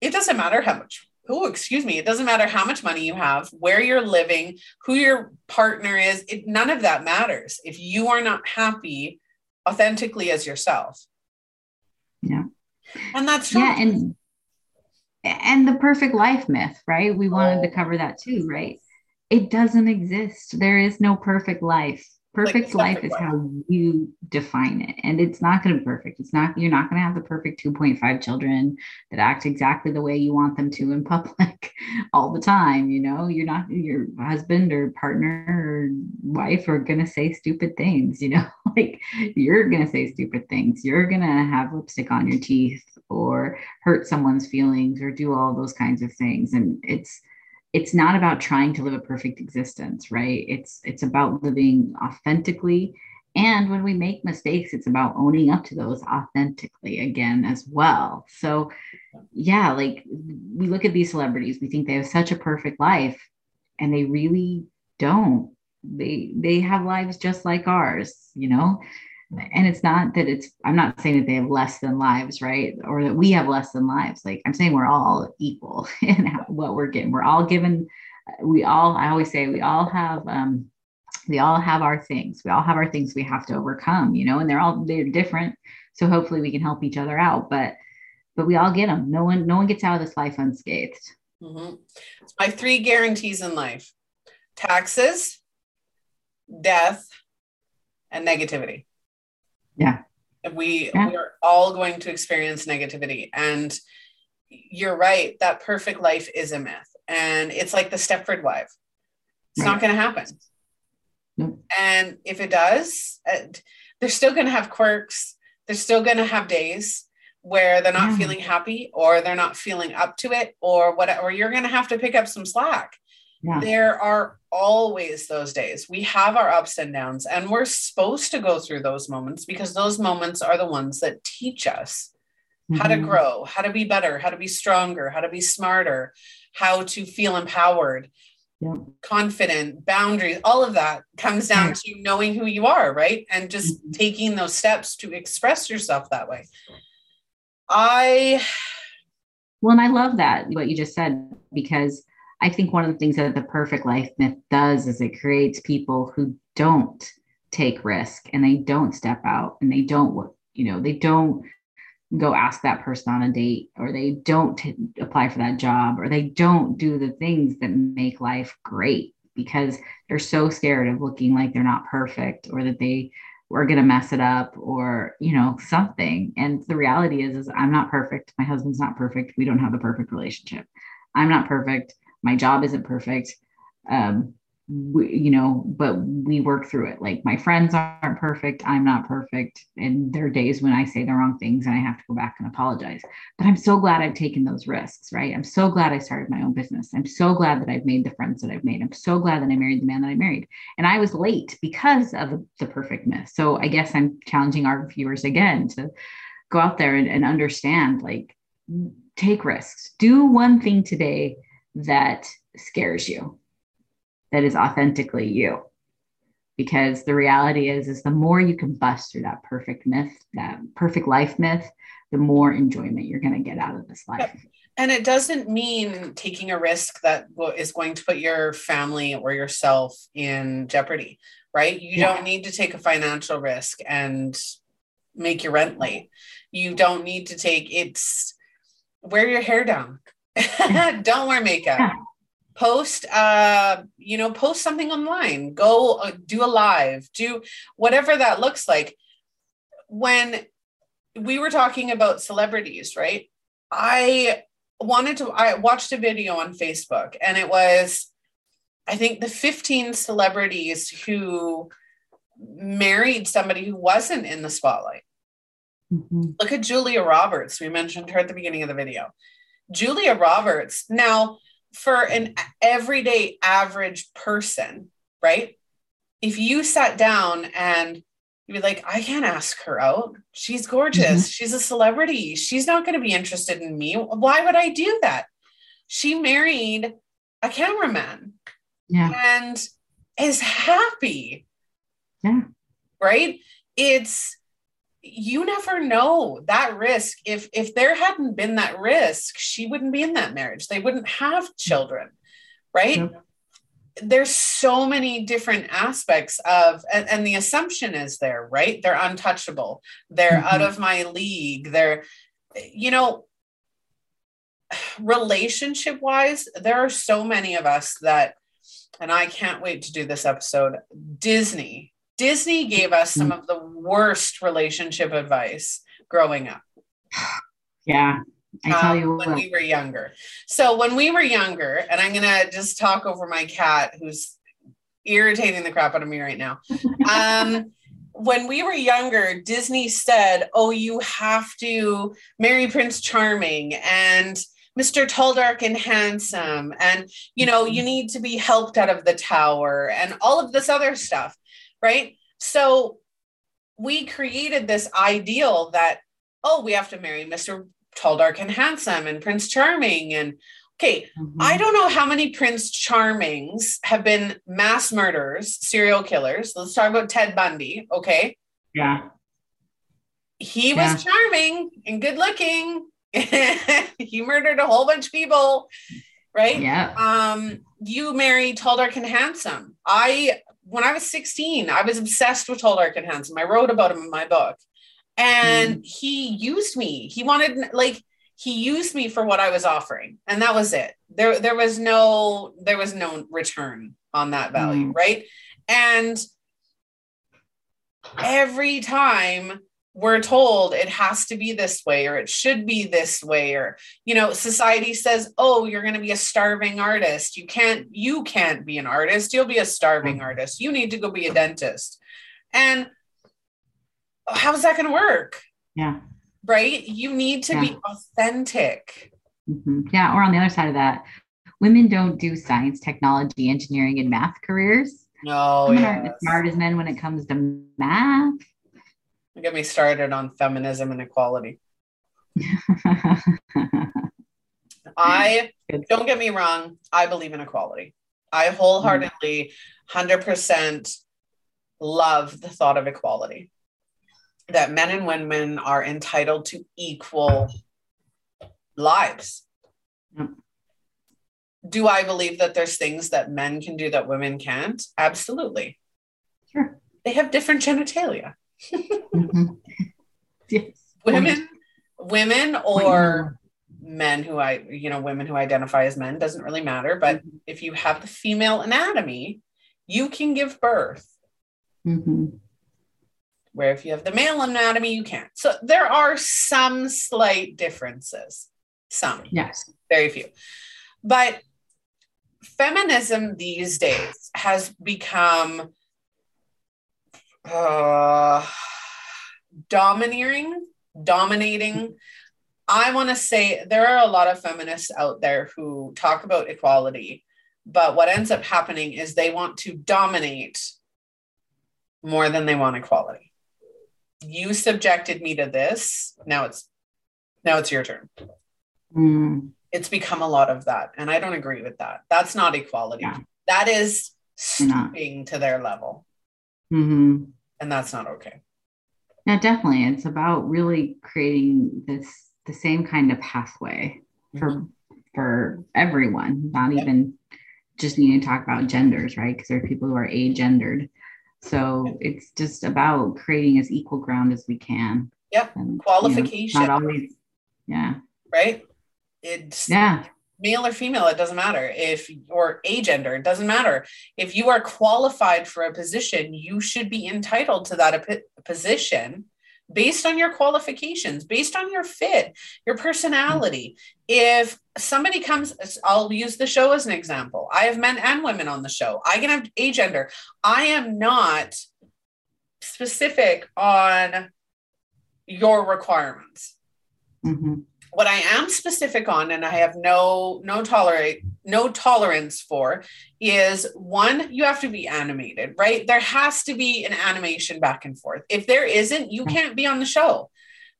it doesn't matter how much oh, excuse me, it doesn't matter how much money you have, where you're living, who your partner is, it, none of that matters if you are not happy authentically as yourself. Yeah. And that's true. Yeah. And, and the perfect life myth, right? We wanted to oh. cover that too, right? It doesn't exist. There is no perfect life perfect like life is how you define it and it's not going to be perfect. It's not you're not going to have the perfect 2.5 children that act exactly the way you want them to in public all the time you know? You're not your husband or partner or wife are going to say stupid things you know? Like you're going to say stupid things. You're going to have lipstick on your teeth or hurt someone's feelings or do all those kinds of things and it's it's not about trying to live a perfect existence right? It's it's about living authentically. And when we make mistakes it's about owning up to those authentically again as well. So yeah like we look at these celebrities we think they have such a perfect life and they really don't. They they have lives just like ours you know and it's not that it's i'm not saying that they have less than lives right? Or that we have less than lives. Like i'm saying we're all equal in what we're getting. We're all given we all i always say we all have um we all have our things. We all have our things we have to overcome you know and they're all they're different. So hopefully we can help each other out but but we all get them no one no one gets out of this life unscathed. Mm-hmm. my three guarantees in life taxes death and negativity yeah. We yeah. we're all going to experience negativity. And you're right, that perfect life is a myth. And it's like the Stepford wife. It's right. not going to happen. And if it does, uh, they're still going to have quirks. They're still going to have days where they're not yeah. feeling happy or they're not feeling up to it or whatever. You're going to have to pick up some slack. Yeah. There are always those days. We have our ups and downs, and we're supposed to go through those moments because those moments are the ones that teach us mm-hmm. how to mm-hmm. grow, how to be better, how to be stronger, how to be smarter, how to feel empowered, yeah. confident, boundaries. All of that comes down to knowing who you are, right? And just mm-hmm. taking those steps to express yourself that way. I. Well, and I love that, what you just said, because I think one of the things that the perfect life myth does is it creates people who don't take risk and they don't step out and they don't, you know, they don't go ask that person on a date or they don't t- apply for that job or they don't do the things that make life great because they're so scared of looking like they're not perfect or that they are going to mess it up or you know something. And the reality is is i'm not perfect. My husband's not perfect. We don't have the perfect relationship. I'm not perfect my job isn't perfect. Um we, you know but we work through it. Like my friends aren't perfect. I'm not perfect. And there are days when i say the wrong things and i have to go back and apologize. But i'm so glad i've taken those risks right? I'm so glad i started my own business. I'm so glad that i've made the friends that i've made. I'm so glad that i married the man that i married. And i was late because of the, perfect myth. So i guess i'm challenging our viewers again to go out there and, and understand like take risks. Do one thing today that scares you, that is authentically you. Because the reality is, is the more you can bust through that perfect myth, that perfect life myth, the more enjoyment you're going to get out of this life. And it doesn't mean taking a risk that is going to put your family or yourself in jeopardy, right? You yeah. don't need to take a financial risk and make your rent late. You don't need to take it's wear your hair down. don't wear makeup. Yeah. Post, uh, you know, post something online. Go uh, do a live. Do whatever that looks like. When we were talking about celebrities, right? I wanted to. I watched a video on Facebook, and it was, I think, the 15 celebrities who married somebody who wasn't in the spotlight. Mm-hmm. Look at Julia Roberts. We mentioned her at the beginning of the video. Julia Roberts. Now, for an everyday average person, right? If you sat down and you'd be like, I can't ask her out. She's gorgeous. Mm-hmm. She's a celebrity. She's not going to be interested in me. Why would I do that? She married a cameraman yeah. and is happy. Yeah. Right? It's you never know that risk. If if there hadn't been that risk she wouldn't be in that marriage. They wouldn't have children right? Yep. there's so many different aspects of and, and, the assumption is there right? They're untouchable. They're mm-hmm. out of my league. They're you know relationship wise there are so many of us that and i can't wait to do this episode disney Disney gave us some of the worst relationship advice growing up. Yeah. I tell um, you when we were younger. So when we were younger, and I'm gonna just talk over my cat who's irritating the crap out of me right now. Um, when we were younger, Disney said, "Oh, you have to marry Prince Charming and Mr. Tall, Dark, and Handsome, and you know you need to be helped out of the tower, and all of this other stuff." Right? So we created this ideal that, oh, we have to marry Mr. Tall, Dark, and Handsome and Prince Charming. And okay, mm-hmm. I don't know how many Prince Charmings have been mass murderers, serial killers. Let's talk about Ted Bundy. Okay. Yeah. He yeah. was charming and good looking. he murdered a whole bunch of people right? Yeah. Um, you marry tall, dark, and handsome. I when I was 16, I was obsessed with Dark, and Handsome. I wrote about him in my book. And mm. he used me. He wanted like he used me for what I was offering. And that was it. There there was no there was no return on that value, mm. right? And every time we're told it has to be this way or it should be this way or you know society says oh you're going to be a starving artist. You can't you can't be an artist. You'll be a starving mm-hmm. artist. You need to go be a dentist. And how's that going to work? Yeah. Right? You need to yeah. be authentic. Mm-hmm. yeah or on the other side of that women don't do science technology engineering and math careers. No women yes. aren't as smart as men when it comes to math Get me started on feminism and equality. I don't get me wrong, I believe in equality. I wholeheartedly 100% love the thought of equality. That men and women are entitled to equal lives. Mm. Do I believe that there's things that men can do that women can't? Absolutely. Sure. They have different genitalia mm-hmm. yes. Women, women or men who I, you know, women who identify as men doesn't really matter. But mm-hmm. if you have the female anatomy, you can give birth. Mm-hmm. Where if you have the male anatomy, you can't. So there are some slight differences. Some. Yes. Very few. But feminism these days has become uh, domineering, dominating. I want to say there are a lot of feminists out there who talk about equality, but what ends up happening is they want to dominate more than they want equality. You subjected me to this. Now it's now it's your turn. Mm. It's become a lot of that, and I don't agree with that. That's not equality. Yeah. That is stooping to their level. Mm-hmm and that's not okay. Yeah definitely. It's about really creating this the same kind of pathway for mm-hmm. for everyone not yep. even just needing to talk about genders right? Because there are people who are agendered. So it's just about creating as equal ground as we can. Yep. And, qualification you know, not always yeah. Right? It's yeah male or female it doesn't matter. If or gender it doesn't matter. If you are qualified for a position you should be entitled to that position based on your qualifications based on your fit your personality. If somebody comes i'll use the show as an example. I have men and women on the show. I can have a gender. I am not specific on your requirements. Mm-hmm what I am specific on and I have no no tolerate no tolerance for is one you have to be animated, right? There has to be an animation back and forth. If there isn't, you hmm. can't be on the show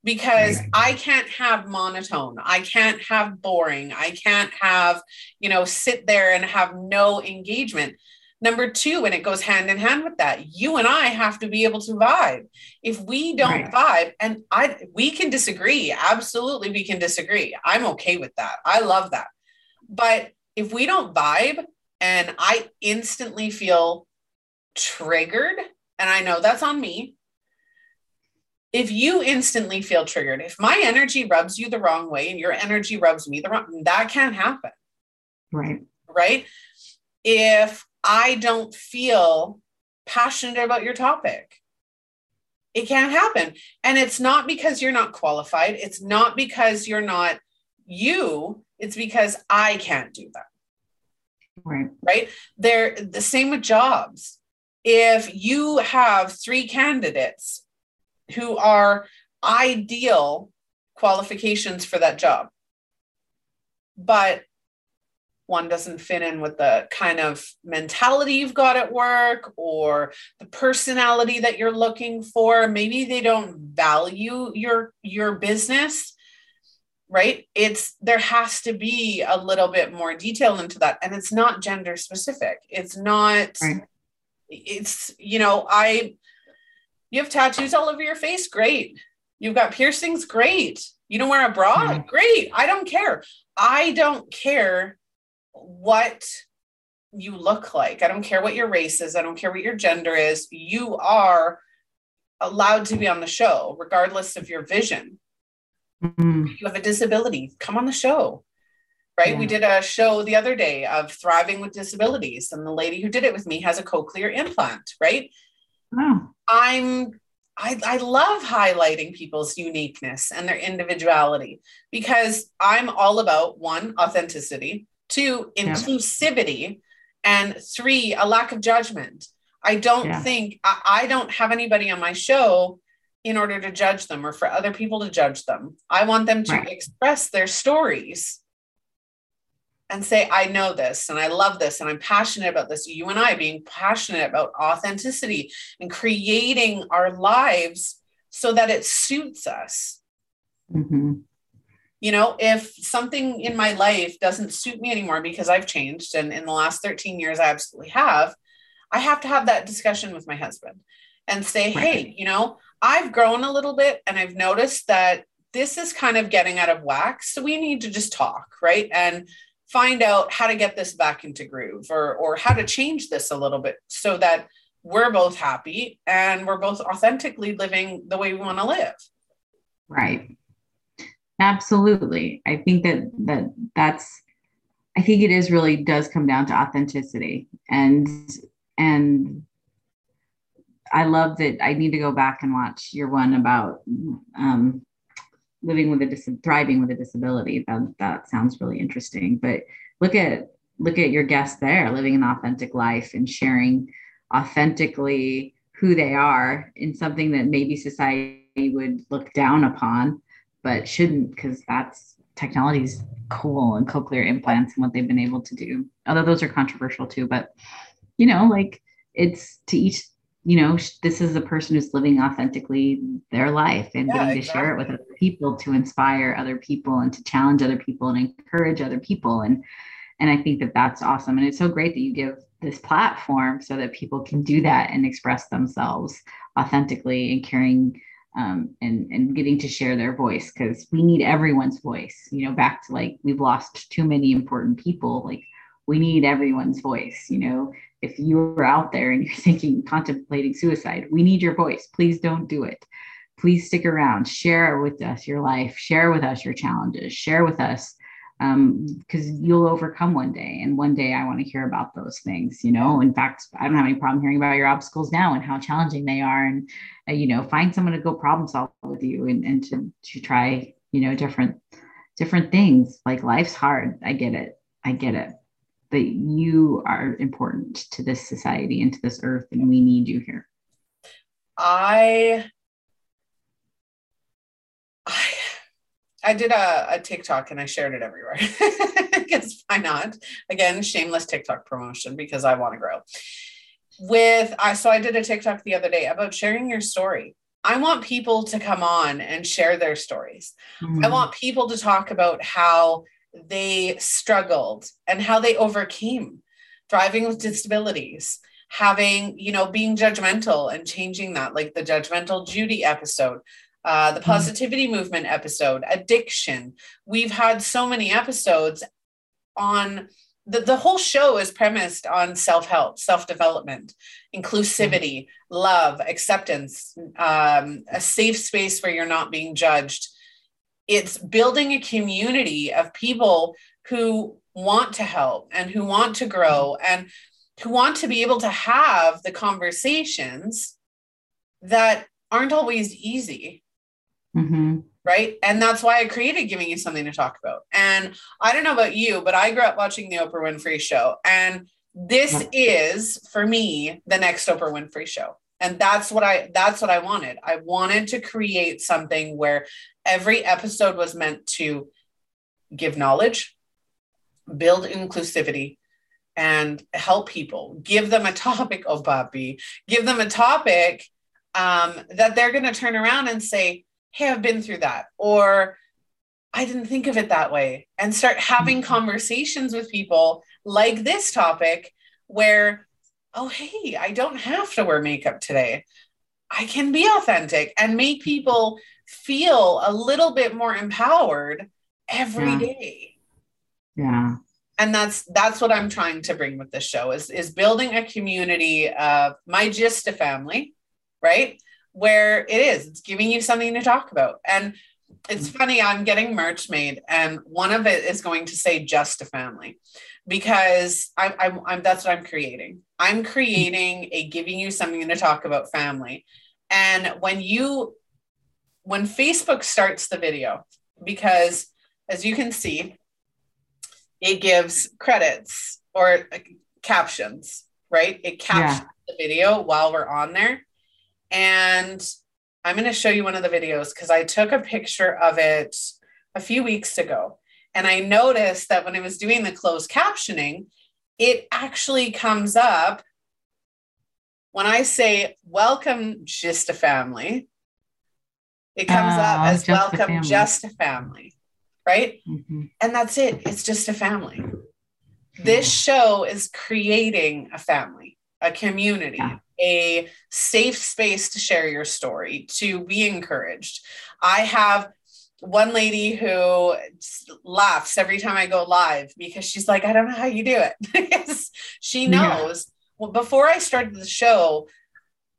because I can't have monotone. I can't have boring. I can't have, you know, sit there and have no engagement. Number two, and it goes hand in hand with that, you and I have to be able to vibe. If we don't right. vibe, and I we can disagree. Absolutely, we can disagree. I'm okay with that. I love that. But if we don't vibe and I instantly feel triggered, and I know that's on me. If you instantly feel triggered, if my energy rubs you the wrong way and your energy rubs me the wrong, that can't happen. Right. Right. If I don't feel passionate about your topic. It can't happen. And it's not because you're not qualified. It's not because you're not you. It's because I can't do that. Right. Right. They're the same with jobs. If you have three candidates who are ideal qualifications for that job, but one doesn't fit in with the kind of mentality you've got at work or the personality that you're looking for. Maybe they don't value your your business right? It's there has to be a little bit more detail into that. And it's not gender specific. It's not right. it's you know i you have tattoos all over your face. Great. You've got piercings. Great. You don't wear a bra? Mm-hmm. great. I don't care. I don't care what you look like. I don't care what your race is. I don't care what your gender is. You are allowed to be on the show, regardless of your vision. Mm-hmm. You have a disability, come on the show. Right. Yeah. We did a show the other day of thriving with disabilities, and the lady who did it with me has a cochlear implant. Right. Oh. I'm I, I love highlighting people's uniqueness and their individuality because I'm all about one, authenticity, two inclusivity yeah. and three a lack of judgment i don't yeah. think I, I don't have anybody on my show in order to judge them or for other people to judge them i want them to right. express their stories and say i know this and i love this and i'm passionate about this you and i being passionate about authenticity and creating our lives so that it suits us mm-hmm you know if something in my life doesn't suit me anymore because i've changed and in the last 13 years i absolutely have i have to have that discussion with my husband and say right. hey you know i've grown a little bit and i've noticed that this is kind of getting out of whack so we need to just talk right and find out how to get this back into groove or or how to change this a little bit so that we're both happy and we're both authentically living the way we want to live right Absolutely. I think that that that's I think it is really does come down to authenticity and and I love that I need to go back and watch your one about um, living with a dis- thriving with a disability. That that sounds really interesting. But look at look at your guest there living an authentic life and sharing authentically who they are in something that maybe society would look down upon but shouldn't because that's technology's cool and cochlear implants and what they've been able to do. Although those are controversial too, but you know, like it's to each, you know, this is a person who's living authentically their life and yeah, getting exactly. to share it with other people to inspire other people and to challenge other people and encourage other people. And, and I think that that's awesome. And it's so great that you give this platform so that people can do that and express themselves authentically and carrying um, and and getting to share their voice because we need everyone's voice. You know, back to like we've lost too many important people. Like we need everyone's voice. You know, if you're out there and you're thinking contemplating suicide, we need your voice. Please don't do it. Please stick around. Share with us your life. Share with us your challenges. Share with us because um, you'll overcome one day and one day i want to hear about those things you know? In fact i don't have any problem hearing about your obstacles now and how challenging they are and uh, you know find someone to go problem solve with you and, and to, to try you know different different things. Like life's hard. I get it. I get it. But you are important to this society and to this earth and we need you here. I I did a, a TikTok and I shared it everywhere because why not? Again, shameless TikTok promotion because I want to grow. With I so I did a TikTok the other day about sharing your story. I want people to come on and share their stories. Mm-hmm. I want people to talk about how they struggled and how they overcame thriving with disabilities, having, you know, being judgmental and changing that, like the judgmental Judy episode, uh, the mm-hmm. positivity mm-hmm. movement episode, addiction. We've had so many episodes on the, the whole show is premised on self-help self-development inclusivity mm-hmm. love acceptance um, a safe space where you're not being judged it's building a community of people who want to help and who want to grow and who want to be able to have the conversations that aren't always easy mm-hmm right? And that's why I created Giving You Something to Talk About. And I don't know about you, but I grew up watching the Oprah Winfrey Show. And this is for me the next Oprah Winfrey show. And that's what I that's what I wanted. I wanted to create something where every episode was meant to give knowledge, build inclusivity, and help people. Give them a topic, oh Bobby, give them a topic um, that they're going to turn around and say, hey, I've been through that, or I didn't think of it that way, and start having mm-hmm. conversations with people like this topic where, oh, hey, I don't have to wear makeup today. I can be authentic and make people feel a little bit more empowered every yeah. day. yeah. And that's that's what I'm trying to bring with this show is is building a community of my GYSTTA family, right? Where it is. It's giving you something to talk about. And it's mm-hmm. funny, I'm getting merch made, and one of it is going to say just a family because I, I'm, I'm that's what I'm creating. I'm creating a giving you something to talk about family. And when you, when Facebook starts the video, because as you can see, it gives credits or captions, right? It captions yeah. the video while we're on there. And I'm going to show you one of the videos because I took a picture of it a few weeks ago. And I noticed that when I was doing the closed captioning, it actually comes up when I say, Welcome, just a family. It comes uh, up as just Welcome, a just a family. Right. Mm-hmm. And that's it. It's just a family. This show is creating a family, a community. Yeah a safe space to share your story, to be encouraged. I have one lady who laughs every time I go live because she's like, I don't know how you do it. she knows. Yeah. Well, before I started the show,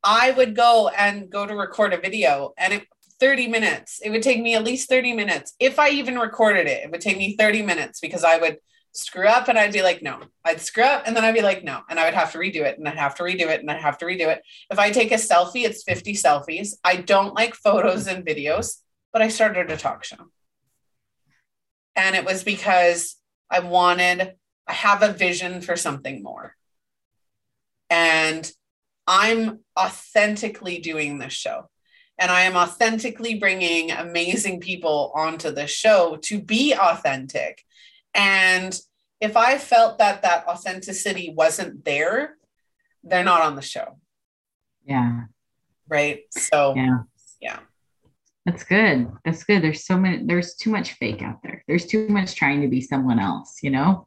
I would go and go to record a video and it 30 minutes. It would take me at least 30 minutes. If I even recorded it, it would take me 30 minutes because I would screw up and I'd be like, no. I'd screw up and then I'd be like, no. And I would have to redo it and I'd have to redo it and I'd have to redo it. If I take a selfie, it's 50 selfies. I don't like photos and videos, but I started a talk show. And it was because I wanted, I have a vision for something more. And I'm authentically doing this show. And I am authentically bringing amazing people onto the show to be authentic and if I felt that that authenticity wasn't there, they're not on the show. Yeah. Right. So, yeah. Yeah. That's good. That's good. There's so many, there's too much fake out there. There's too much trying to be someone else, you know?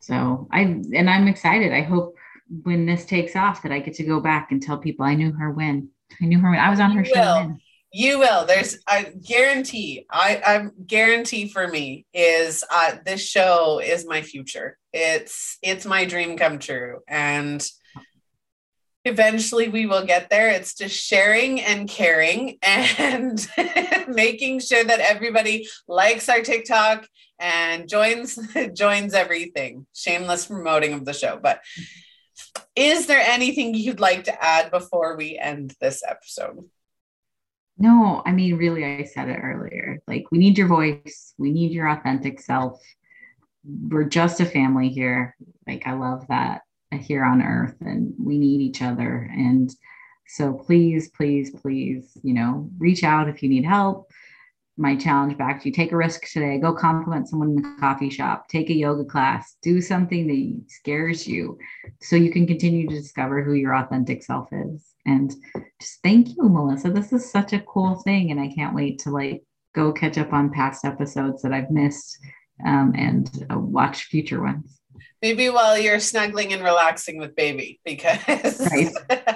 So I, and I'm excited. I hope when this takes off that I get to go back and tell people I knew her when. I knew her when I was on her you show. You will. There's I guarantee. I I'm guarantee for me is uh this show is my future. It's it's my dream come true and eventually we will get there. It's just sharing and caring and making sure that everybody likes our TikTok and joins joins everything. Shameless promoting of the show, but is there anything you'd like to add before we end this episode? No, I mean, really, I said it earlier. Like, we need your voice, we need your authentic self. We're just a family here. Like, I love that uh, here on earth, and we need each other. And so, please, please, please, you know, reach out if you need help. My challenge back to you take a risk today, go compliment someone in the coffee shop, take a yoga class, do something that scares you so you can continue to discover who your authentic self is. And just thank you, Melissa. This is such a cool thing. And I can't wait to like go catch up on past episodes that I've missed um, and uh, watch future ones. Maybe while you're snuggling and relaxing with baby, because right,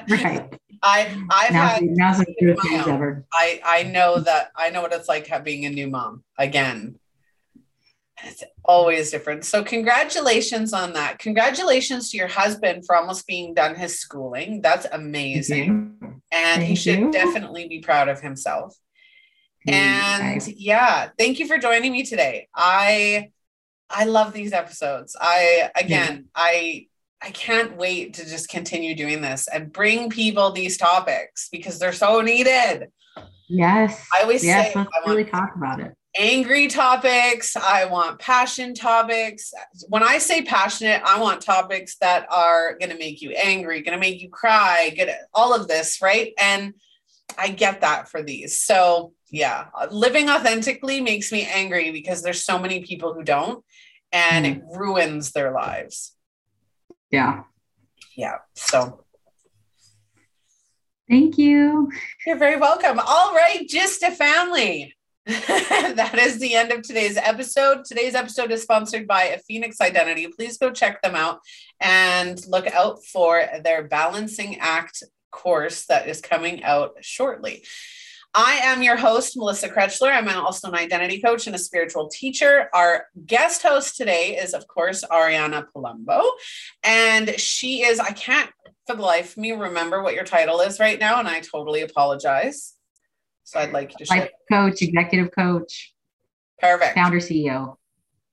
right. I I've now, had now's the ever. I I know that I know what it's like being a new mom again. It's always different. So congratulations on that. Congratulations to your husband for almost being done his schooling. That's amazing. And thank he should you. definitely be proud of himself. And yeah, thank you for joining me today. I I love these episodes. I again, yeah. I I can't wait to just continue doing this and bring people these topics because they're so needed. Yes. I always yes, say let's I really talk about it. Angry topics. I want passion topics. When I say passionate, I want topics that are going to make you angry, going to make you cry, get all of this, right? And I get that for these. So, yeah, living authentically makes me angry because there's so many people who don't and mm. it ruins their lives. Yeah. Yeah. So thank you. You're very welcome. All right, just a family. that is the end of today's episode. Today's episode is sponsored by a Phoenix Identity. Please go check them out and look out for their balancing act course that is coming out shortly. I am your host, Melissa Krechler. I'm also an identity coach and a spiritual teacher. Our guest host today is, of course, Ariana Palumbo. And she is, I can't for the life of me remember what your title is right now, and I totally apologize. So I'd like you to Life coach, executive coach, perfect, founder, CEO.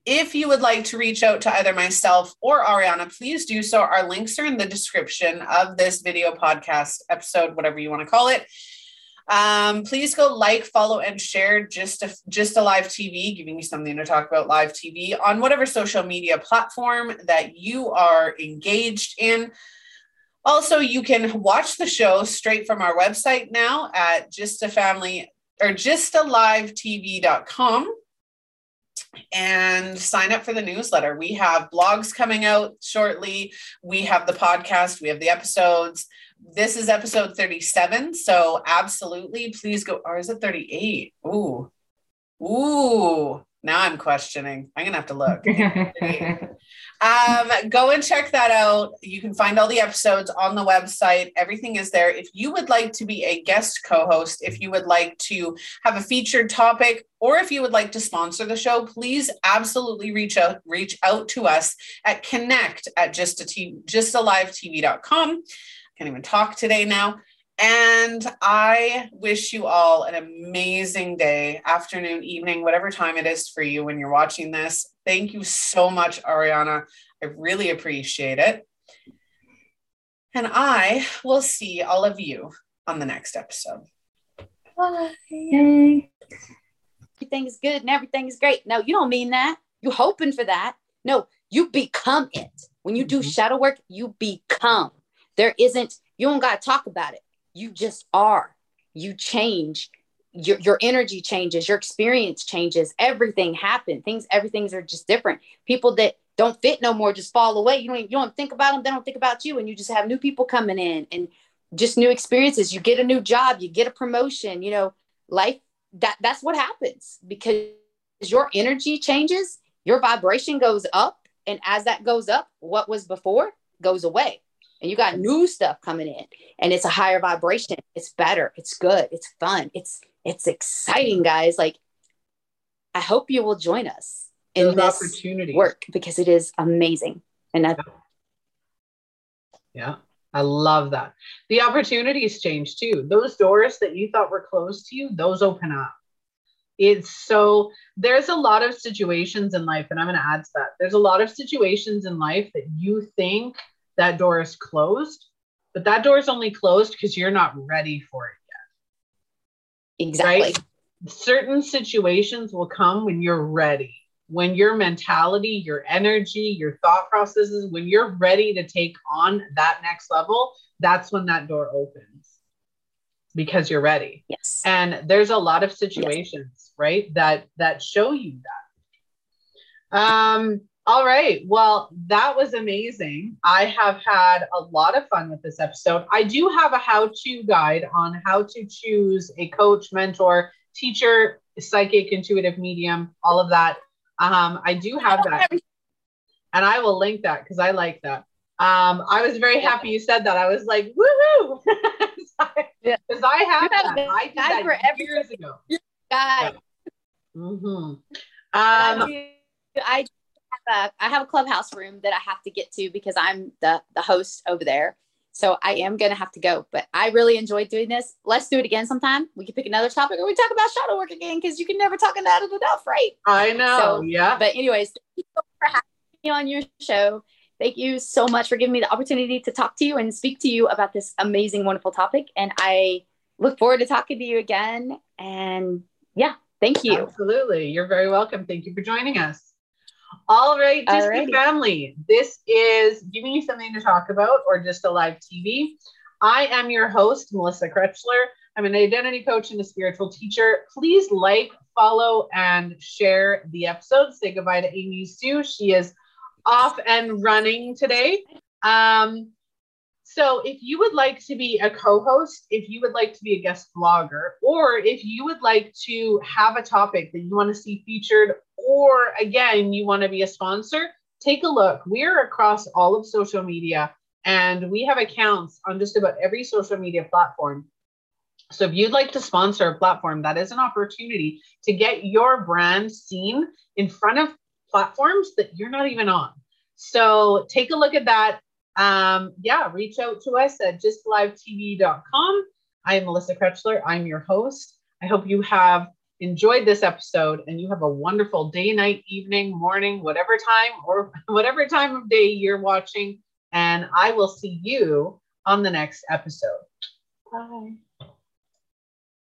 If you would like to reach out to either myself or Ariana, please do so. Our links are in the description of this video podcast episode, whatever you want to call it. Um, please go like, follow, and share just a, just a live TV, giving you something to talk about live TV on whatever social media platform that you are engaged in. Also, you can watch the show straight from our website now at just a family or gysttalivetv.com and sign up for the newsletter. We have blogs coming out shortly. We have the podcast, we have the episodes this is episode 37. So absolutely, please go. Or is it 38? Ooh. Ooh. Now I'm questioning. I'm gonna have to look. um, go and check that out. You can find all the episodes on the website. Everything is there. If you would like to be a guest co-host, if you would like to have a featured topic, or if you would like to sponsor the show, please absolutely reach out, reach out to us at connect at just a t- gysttalivetv.com can't even talk today now. And I wish you all an amazing day, afternoon, evening, whatever time it is for you when you're watching this. Thank you so much, Ariana. I really appreciate it. And I will see all of you on the next episode. Bye. Everything's good and everything's great. No, you don't mean that. You're hoping for that. No, you become it. When you do mm-hmm. shadow work, you become. There isn't, you don't got to talk about it. You just are. You change. Your, your energy changes, your experience changes, everything happens. Things, everything's are just different. People that don't fit no more just fall away. You don't, you don't think about them, they don't think about you, and you just have new people coming in and just new experiences. You get a new job, you get a promotion, you know, life that that's what happens because your energy changes, your vibration goes up, and as that goes up, what was before goes away and you got new stuff coming in and it's a higher vibration. It's better. It's good. It's fun. It's it's exciting guys. Like i hope you will join us in Those this opportunity work because it is amazing. And that yeah. I love that. The opportunities change too. Those doors that you thought were closed to you those open up. It's so there's a lot of situations in life and i'm going to add to that. There's a lot of situations in life that you think that door is closed, but that door is only closed because you're not ready for it yet. Exactly. Right? Certain situations will come when you're ready. When your mentality, your energy, your thought processes, when you're ready to take on that next level, that's when that door opens because you're ready. Yes. And there's a lot of situations, yes. right, that that show you that. Um all right. Well, that was amazing. I have had a lot of fun with this episode. I do have a how to guide on how to choose a coach, mentor, teacher, psychic, intuitive medium, all of that. Um, I do have that. And I will link that because I like that. Um, I was very happy you said that. I was like, woohoo! Because yeah. I have that. I did that for years ago. Guy. Yeah. Mm-hmm. Um, I, a I have a clubhouse room that I have to get to because I'm the the host over there. So I am gonna have to go. But I really enjoyed doing this. Let's do it again sometime. We can pick another topic or we talk about shadow work again because you can never talk about it enough, right? I know. So, yeah. But anyways, thank you for having me on your show. Thank you so much for giving me the opportunity to talk to you and speak to you about this amazing, wonderful topic. And I look forward to talking to you again. And yeah, thank you. Absolutely. You're very welcome. Thank you for joining us. All right, GYSTTA family. This is giving you something to talk about or GYSTTA live TV. I am your host, Melissa Krechler. I'm an identity coach and a spiritual teacher. Please like, follow, and share the episode. Say goodbye to Amy Sue. She is off and running today. Um, so if you would like to be a co-host, if you would like to be a guest blogger, or if you would like to have a topic that you want to see featured, or again, you want to be a sponsor, take a look. We're across all of social media and we have accounts on just about every social media platform. So if you'd like to sponsor a platform, that is an opportunity to get your brand seen in front of platforms that you're not even on. So take a look at that. Um, yeah, reach out to us at gysttalivetv.com. I'm Melissa Krechler. I'm your host. I hope you have enjoyed this episode and you have a wonderful day, night, evening, morning, whatever time or whatever time of day you're watching. And I will see you on the next episode. Bye.